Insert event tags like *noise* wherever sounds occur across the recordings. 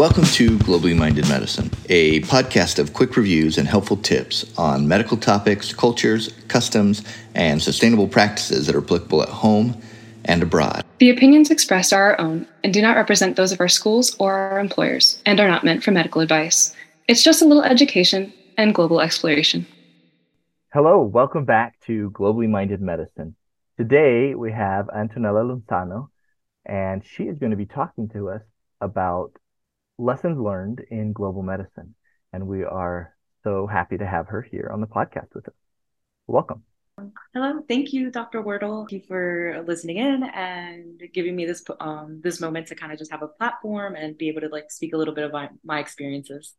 Welcome to Globally Minded Medicine, a podcast of quick reviews and helpful tips on medical topics, cultures, customs, and sustainable practices that are applicable at home and abroad. The opinions expressed are our own and do not represent those of our schools or our employers and are not meant for medical advice. It's just a little education and global exploration. Hello, welcome back to Globally Minded Medicine. Today we have Antonella Lozano, and she is going to be talking to us about lessons learned in global medicine. And we are so happy to have her here on the podcast with us. Welcome. Hello, thank you, Dr. Wordle. Thank you for listening in and giving me this um, this moment to kind of just have a platform and be able to like speak a little bit of my, my experiences.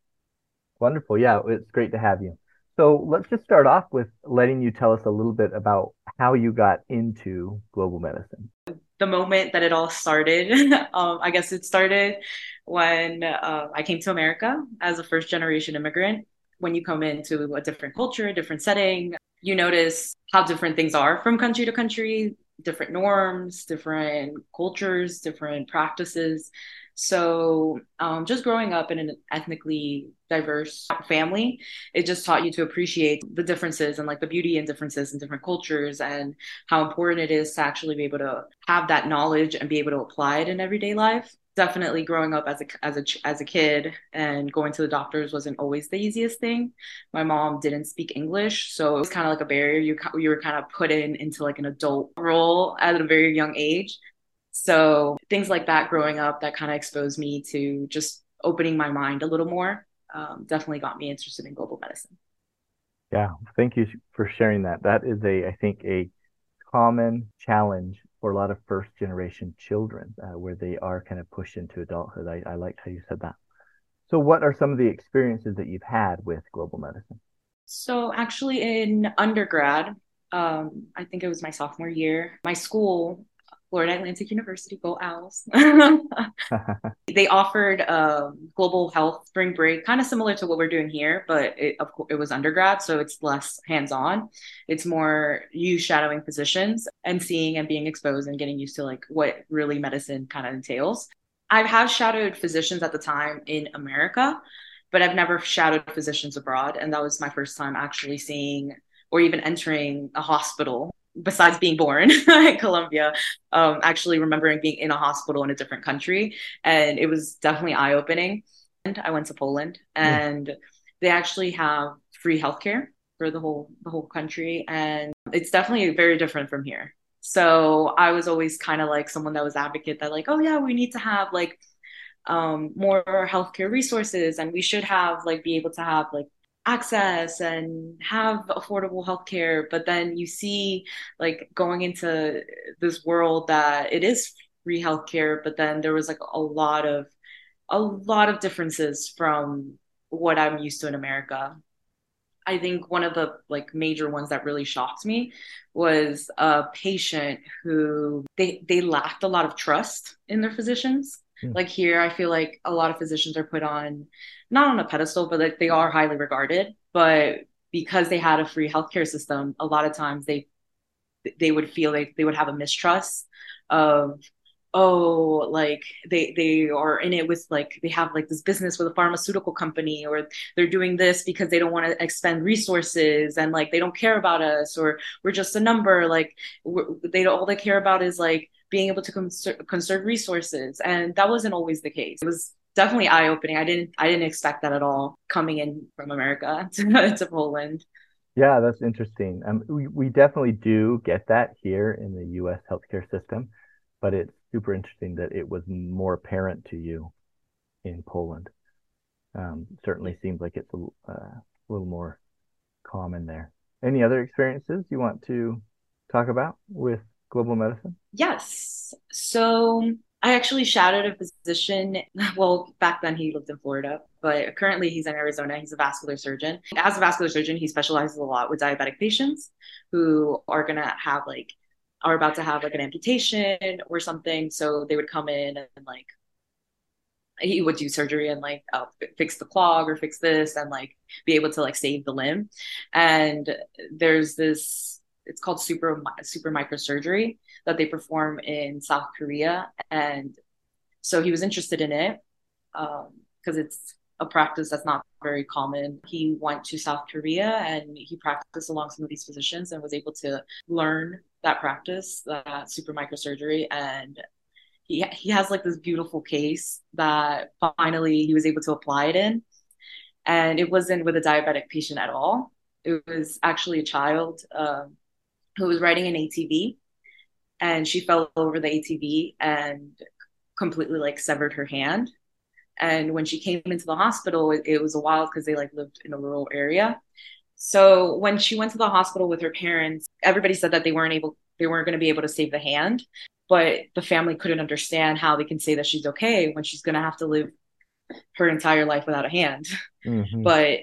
Wonderful. Yeah, it's great to have you. So let's just start off with letting you tell us a little bit about how you got into global medicine. The moment that it all started, *laughs* um, I guess it started when uh, I came to America as a first generation immigrant. When you come into a different culture, a different setting, you notice how different things are from country to country, different norms, different cultures, different practices. So, um, just growing up in an ethnically diverse family, it just taught you to appreciate the differences and like the beauty and differences in different cultures and how important it is to actually be able to have that knowledge and be able to apply it in everyday life definitely growing up as a as a as a kid and going to the doctors wasn't always the easiest thing. My mom didn't speak English, so it was kind of like a barrier. You you were kind of put in into like an adult role at a very young age. So things like that growing up that kind of exposed me to just opening my mind a little more. Um, definitely got me interested in global medicine. Yeah, thank you for sharing that. That is a I think a common challenge for a lot of first generation children uh, where they are kind of pushed into adulthood. I, I liked how you said that. So, what are some of the experiences that you've had with global medicine? So, actually, in undergrad, um, I think it was my sophomore year, my school Florida Atlantic University, go Owls. *laughs* they offered um, global health spring break, kind of similar to what we're doing here, but it, of it was undergrad, so it's less hands-on. It's more you shadowing physicians and seeing and being exposed and getting used to like what really medicine kind of entails. I have shadowed physicians at the time in America, but I've never shadowed physicians abroad, and that was my first time actually seeing or even entering a hospital besides being born *laughs* in Colombia, um, actually remembering being in a hospital in a different country. And it was definitely eye opening. And I went to Poland and yeah. they actually have free healthcare for the whole the whole country. And it's definitely very different from here. So I was always kind of like someone that was advocate that like, oh yeah, we need to have like um, more healthcare resources and we should have like be able to have like access and have affordable healthcare but then you see like going into this world that it is free healthcare but then there was like a lot of a lot of differences from what i'm used to in america. I think one of the like major ones that really shocked me was a patient who they they lacked a lot of trust in their physicians mm. like here i feel like a lot of physicians are put on not on a pedestal, but like they are highly regarded. But because they had a free healthcare system, a lot of times they they would feel like they would have a mistrust of oh like they they are in it with like they have like this business with a pharmaceutical company or they're doing this because they don't want to expend resources and like they don't care about us or we're just a number like they all they care about is like being able to conser- conserve resources and that wasn't always the case it was definitely eye opening. I didn't I didn't expect that at all coming in from America *laughs* to, to Poland. Yeah, that's interesting. Um, we we definitely do get that here in the U.S. healthcare system, but it's super interesting that it was more apparent to you in Poland. Um, certainly seems like it's a, uh, a little more common there. Any other experiences you want to talk about with global medicine? Yes. So I actually shadowed a physician. *laughs* Well, back then he lived in Florida, but currently he's in Arizona. He's a vascular surgeon. As a vascular surgeon, he specializes a lot with diabetic patients who are going to have like, are about to have like an amputation or something. So they would come in and like, he would do surgery and like uh, fix the clog or fix this and like be able to like save the limb. And there's this, it's called super super microsurgery that they perform in South Korea. And so he was interested in it. Um, because it's a practice that's not very common. He went to South Korea and he practiced along some of these physicians and was able to learn that practice, that super microsurgery. And he, he has like this beautiful case that finally he was able to apply it in. And it wasn't with a diabetic patient at all. It was actually a child um, who was riding an ATV and she fell over the ATV and completely like severed her hand. And when she came into the hospital it, it was a while because they like lived in a rural area. So when she went to the hospital with her parents everybody said that they weren't able they weren't going to be able to save the hand but the family couldn't understand how they can say that she's okay when she's going to have to live her entire life without a hand. Mm-hmm. but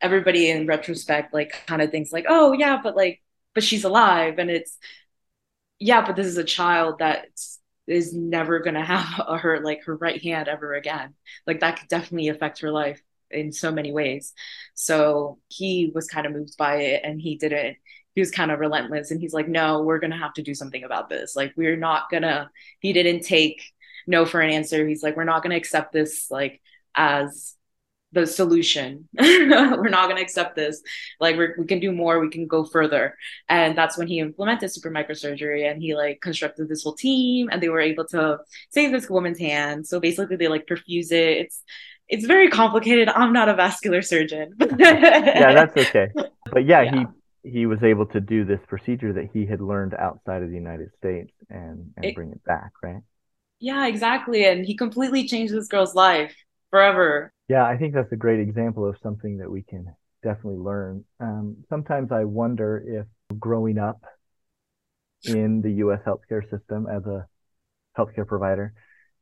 everybody in retrospect like kind of thinks like oh yeah but like but she's alive and it's yeah but this is a child that's never going to have *laughs* her like her right hand ever again. Like that could definitely affect her life in so many ways. So he was kind of moved by it and he didn't. He was kind of relentless and he's like no we're going to have to do something about this. Like we're not going to he didn't take no for an answer. He's like we're not going to accept this like as the solution. *laughs* we're not going to accept this. Like we can do more. We can go further. And that's when he implemented super microsurgery and he like constructed this whole team and they were able to save this woman's hand. So basically they like perfuse it. It's, it's very complicated. I'm not a vascular surgeon. *laughs* yeah, that's okay. But yeah, yeah, he, he was able to do this procedure that he had learned outside of the United States and, and it, bring it back, right? Yeah, exactly. And he completely changed this girl's life forever. Yeah, I think that's a great example of something that we can definitely learn. Um, sometimes I wonder if growing up in the U.S. healthcare system as a healthcare provider,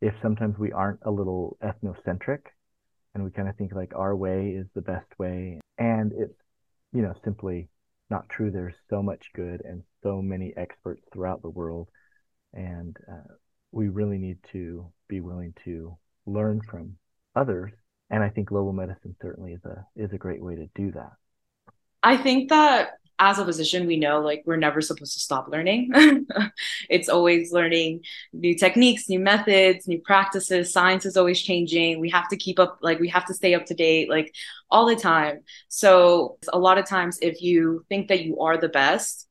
if sometimes we aren't a little ethnocentric and we kind of think like our way is the best way. And it's, you know, simply not true. There's so much good and so many experts throughout the world. And uh, we really need to be willing to learn from others. And I think global medicine certainly is a is a great way to do that. I think that as a physician, we know like we're never supposed to stop learning. *laughs* it's always learning new techniques, new methods, new practices. Science is always changing. We have to keep up, like, we have to stay up to date, like, all the time. So, a lot of times, if you think that you are the best,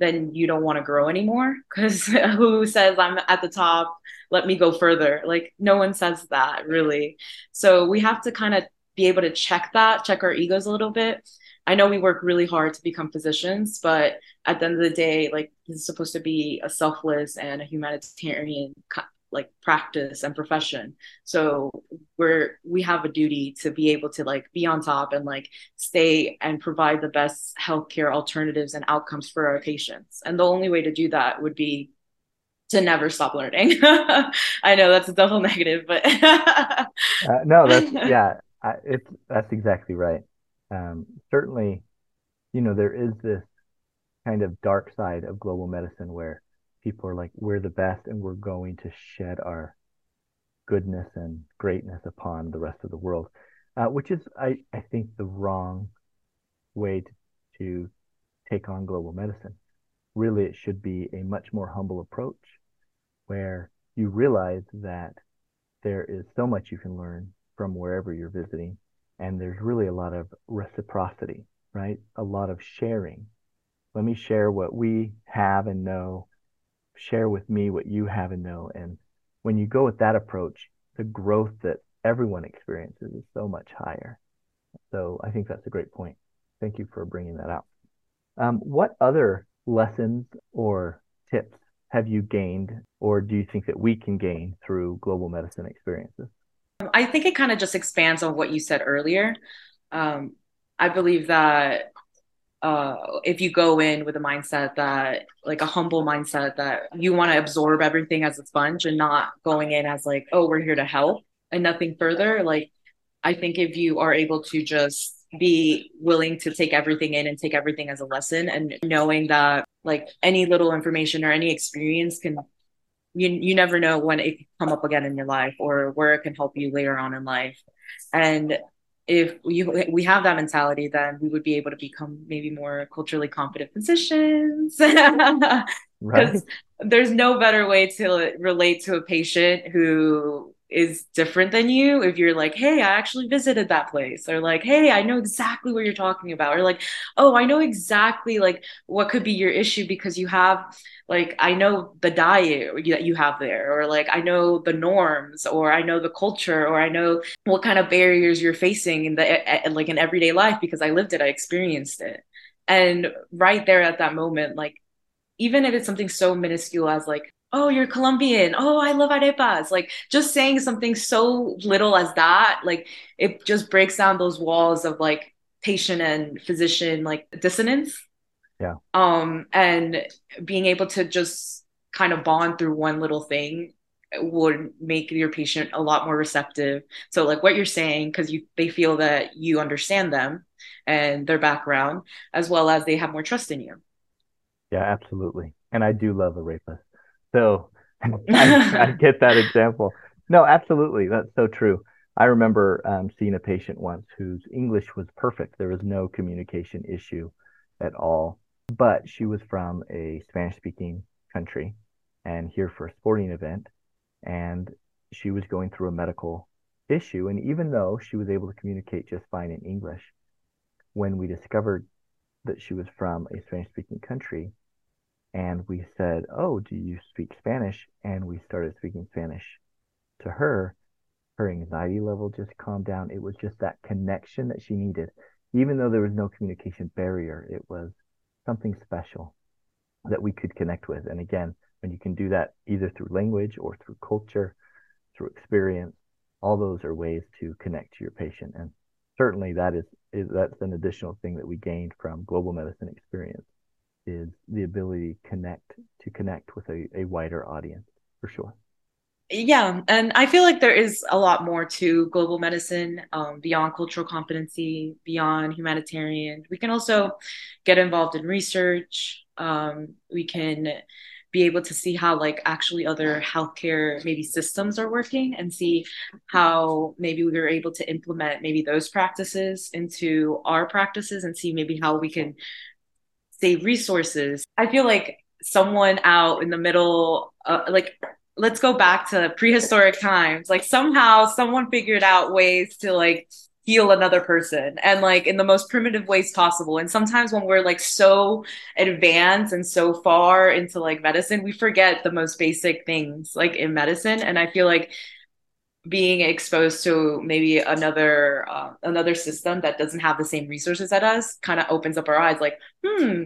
then you don't want to grow anymore because *laughs* who says I'm at the top? Let me go further. Like no one says that really. So we have to kind of be able to check that, check our egos a little bit. I know we work really hard to become physicians, but at the end of the day, like this is supposed to be a selfless and a humanitarian like practice and profession so we're we have a duty to be able to like be on top and like stay and provide the best healthcare alternatives and outcomes for our patients. And the only way to do that would be to never stop learning. *laughs* I know that's a double negative but *laughs* uh, no that's *laughs* yeah it's that's exactly right. Um, certainly you know there is this kind of dark side of global medicine where people are like, we're the best and we're going to shed our goodness and greatness upon the rest of the world, uh, which is, I, I think, the wrong way to, to take on global medicine. Really, it should be a much more humble approach where you realize that there is so much you can learn from wherever you're visiting. And there's really a lot of reciprocity, right? A lot of sharing. Let me share what we have and know share with me what you have and know. And when you go with that approach, the growth that everyone experiences is so much higher. So I think that's a great point. Thank you for bringing that out. Um, what other lessons or tips have you gained, or do you think that we can gain through global medicine experiences? I think it kind of just expands on what you said earlier. Um, I believe that uh, if you go in with a mindset that like a humble mindset that you want to absorb everything as a sponge and not going in as like oh we're here to help and nothing further like i think if you are able to just be willing to take everything in and take everything as a lesson and knowing that like any little information or any experience can you you never know when it can come up again in your life or where it can help you later on in life. And if we we have that mentality, then we would be able to become maybe more culturally competent physicians. Because *laughs* right. there's no better way to relate to a patient who is different than you if you're like hey i actually visited that place or like hey i know exactly what you're talking about or like oh i know exactly like what could be your issue because you have like i know the diet that you have there or like i know the norms or i know the culture or i know what kind of barriers you're facing in the like in everyday life because i lived it i experienced it. And right there at that moment like even if it's something so minuscule as like oh, you're Colombian. Oh, I love arepas. Like just saying something so little as that, like it just breaks down those walls of like patient and physician like dissonance. Yeah. Um, and being able to just kind of bond through one little thing would make your patient a lot more receptive. So like what you're saying, because you they feel that you understand them and their background, as well as they have more trust in you. Yeah, absolutely. And I do love arepas. So *laughs* I, I, *laughs* get that example. No, absolutely. That's so true. I remember um, seeing a patient once whose English was perfect. There was no communication issue at all, but she was from a Spanish speaking country and here for a sporting event. And she was going through a medical issue. And even though she was able to communicate just fine in English, when we discovered that she was from a Spanish speaking country, and we said, "Oh, do you speak Spanish?" And we started speaking Spanish to her. Her anxiety level just calmed down. It was just that connection that she needed, even though there was no communication barrier. It was something special that we could connect with. And again, when you can do that either through language or through culture, through experience, all those are ways to connect to your patient. And certainly that is, is that's an additional thing that we gained from global medicine experience is the ability to connect to connect with a, a wider audience for sure. Yeah and i feel like there is a lot more to global medicine um, beyond cultural competency beyond humanitarian. We can also get involved in research um, we can be able to see how like actually other healthcare maybe systems are working and see how maybe we were able to implement maybe those practices into our practices and see maybe how we can save resources. I feel like someone out in the middle, uh, like let's go back to prehistoric times. Like somehow someone figured out ways to like heal another person and like in the most primitive ways possible. And sometimes when we're like so advanced and so far into like medicine, we forget the most basic things like in medicine. And I feel like being exposed to maybe another uh, another system that doesn't have the same resources as us kind of opens up our eyes like hmm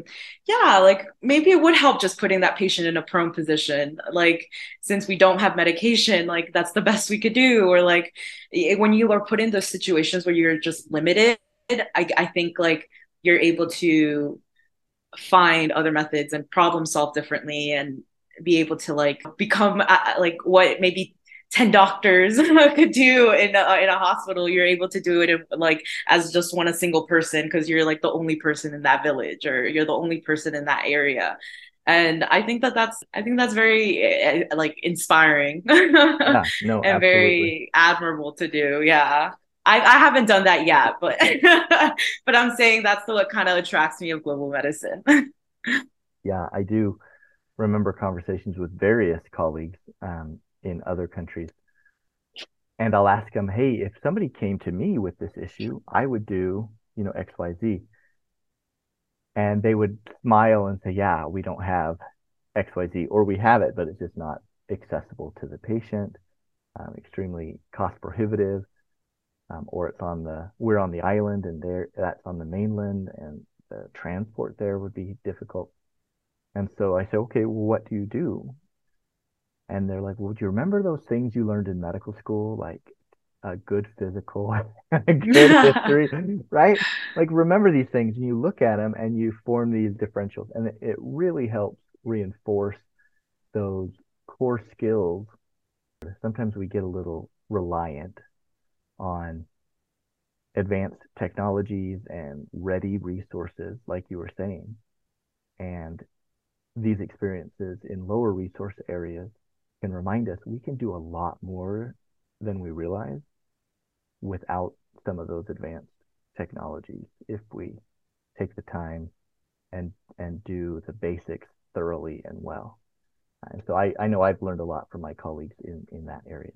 yeah like maybe it would help just putting that patient in a prone position. Like since we don't have medication like that's the best we could do. Or like when you are put in those situations where you're just limited I, I think like you're able to find other methods and problem solve differently and be able to like become uh, like what maybe 10 doctors *laughs* could do in a, in a hospital you're able to do it in, like as just one a single person because you're like the only person in that village or you're the only person in that area. And i think that that's i think that's very uh, like inspiring *laughs* yeah, no, and very admirable to do yeah. I, I haven't done that yet but *laughs* but i'm saying that's what kind of attracts me of global medicine. Yeah i do remember conversations with various colleagues um, in other countries. And I'll ask them, hey, if somebody came to me with this issue, I would do, you know, X, Y, Z. And they would smile and say, yeah, we don't have X, Y, Z, or we have it, but it's just not accessible to the patient, um, extremely cost prohibitive, um, or it's on the, we're on the island and there, that's on the mainland and the transport there would be difficult. And so I said, okay, well, what do you do? And they're like, "Well, do you remember those things you learned in medical school, like a good physical, *laughs* a good history, *laughs* right? Like, remember these things, and you look at them and you form these differentials, and it, it really helps reinforce those core skills. Sometimes we get a little reliant on advanced technologies and ready resources, like you were saying, and these experiences in lower resource areas can remind us we can do a lot more than we realize without some of those advanced technologies if we take the time and and do the basics thoroughly and well. And so I, I know I've learned a lot from my colleagues in, in that area.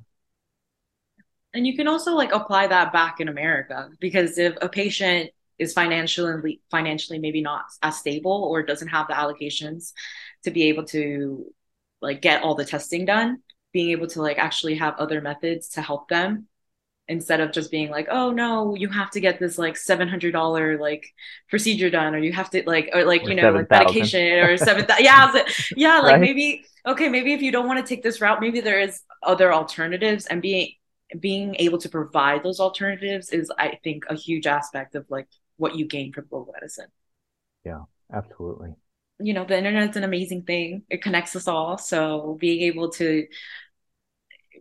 And you can also like apply that back in America because if a patient is financially financially maybe not as stable or doesn't have the allocations to be able to like get all the testing done, being able to like actually have other methods to help them instead of just being like, oh no, you have to get this like seven hundred dollar like procedure done, or you have to like or like or you know 7, like medication or seven yeah yeah like right? maybe okay maybe if you don't want to take this route, maybe there is other alternatives, and being being able to provide those alternatives is I think a huge aspect of like what you gain from global medicine. Yeah, absolutely. You know, the internet's an amazing thing. It connects us all. So being able to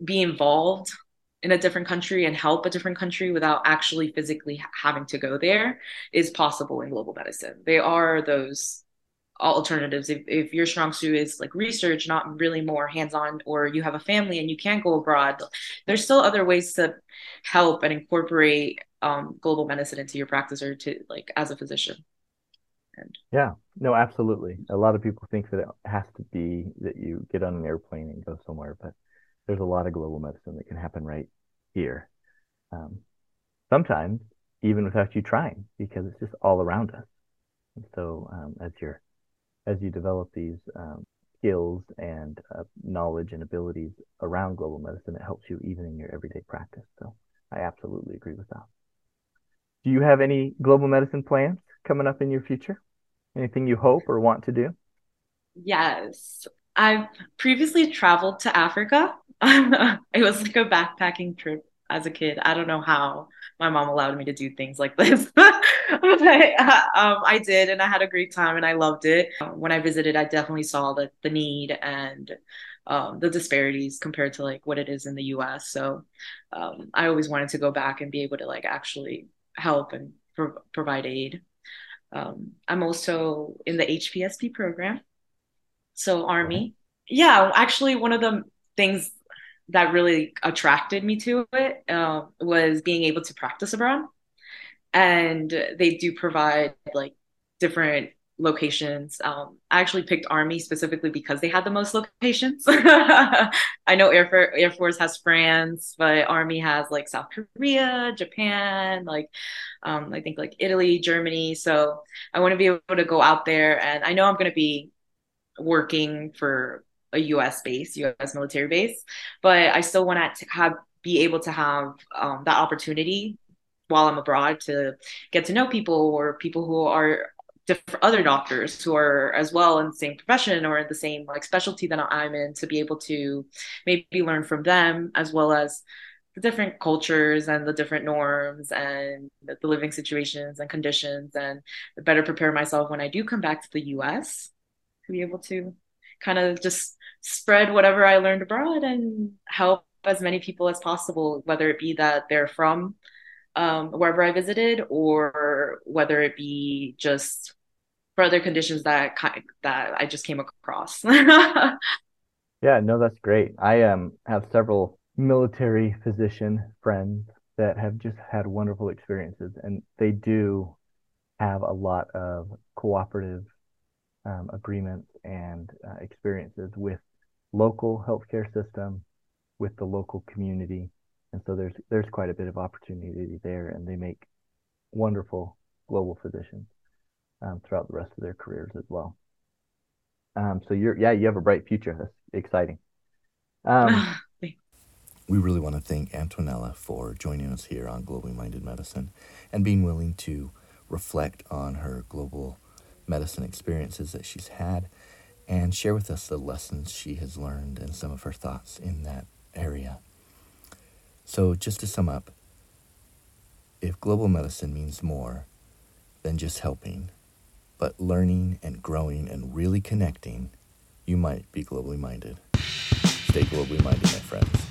be involved in a different country and help a different country without actually physically having to go there is possible in global medicine. They are those alternatives. If, if your strong suit is like research, not really more hands on, or you have a family and you can't go abroad, there's still other ways to help and incorporate um, global medicine into your practice or to like as a physician. And yeah, no, absolutely. A lot of people think that it has to be that you get on an airplane and go somewhere, but there's a lot of global medicine that can happen right here. Um, sometimes even without you trying, because it's just all around us. And so um, as you're as you develop these um, skills and uh, knowledge and abilities around global medicine, it helps you even in your everyday practice. So I absolutely agree with that. Do you have any global medicine plans coming up in your future? Anything you hope or want to do? Yes. I've previously traveled to Africa *laughs* it was like a backpacking trip as a kid. I don't know how my mom allowed me to do things like this, *laughs* but um, I did, and I had a great time, and I loved it. When I visited, I definitely saw the the need and um, the disparities compared to like what it is in the U.S. So um, I always wanted to go back and be able to like actually help and pro- provide aid. Um, I'm also in the HPSP program, so Army. Yeah, actually, one of the things that really attracted me to it uh, was being able to practice abroad. And they do provide like different locations. Um, I actually picked Army specifically because they had the most locations. *laughs* I know Air, Air Force has France, but Army has like South Korea, Japan, like um, I think like Italy, Germany. So I want to be able to go out there, and I know I'm going to be working for a U.S. base, U.S. military base, but I still want to have be able to have um, that opportunity while I'm abroad to get to know people or people who are different other doctors who are as well in the same profession or the same like specialty that I'm in to be able to maybe learn from them as well as the different cultures and the different norms and the living situations and conditions and better prepare myself when I do come back to the US to be able to kind of just spread whatever I learned abroad and help as many people as possible, whether it be that they're from um, wherever I visited or whether it be just for other conditions that that I just came across. *laughs* yeah, no, that's great. I um have several military physician friends that have just had wonderful experiences, and they do have a lot of cooperative um, agreements and uh, experiences with local healthcare system, with the local community, and so there's there's quite a bit of opportunity there, and they make wonderful global physicians um, throughout the rest of their careers as well. Um, so you're yeah, you have a bright future. That's exciting. Um, *sighs* we really want to thank Antonella for joining us here on Globally Minded Medicine and being willing to reflect on her global medicine experiences that she's had and share with us the lessons she has learned and some of her thoughts in that area. So, just to sum up, if global medicine means more than just helping, but learning and growing and really connecting, you might be globally minded. Stay globally minded, my friend.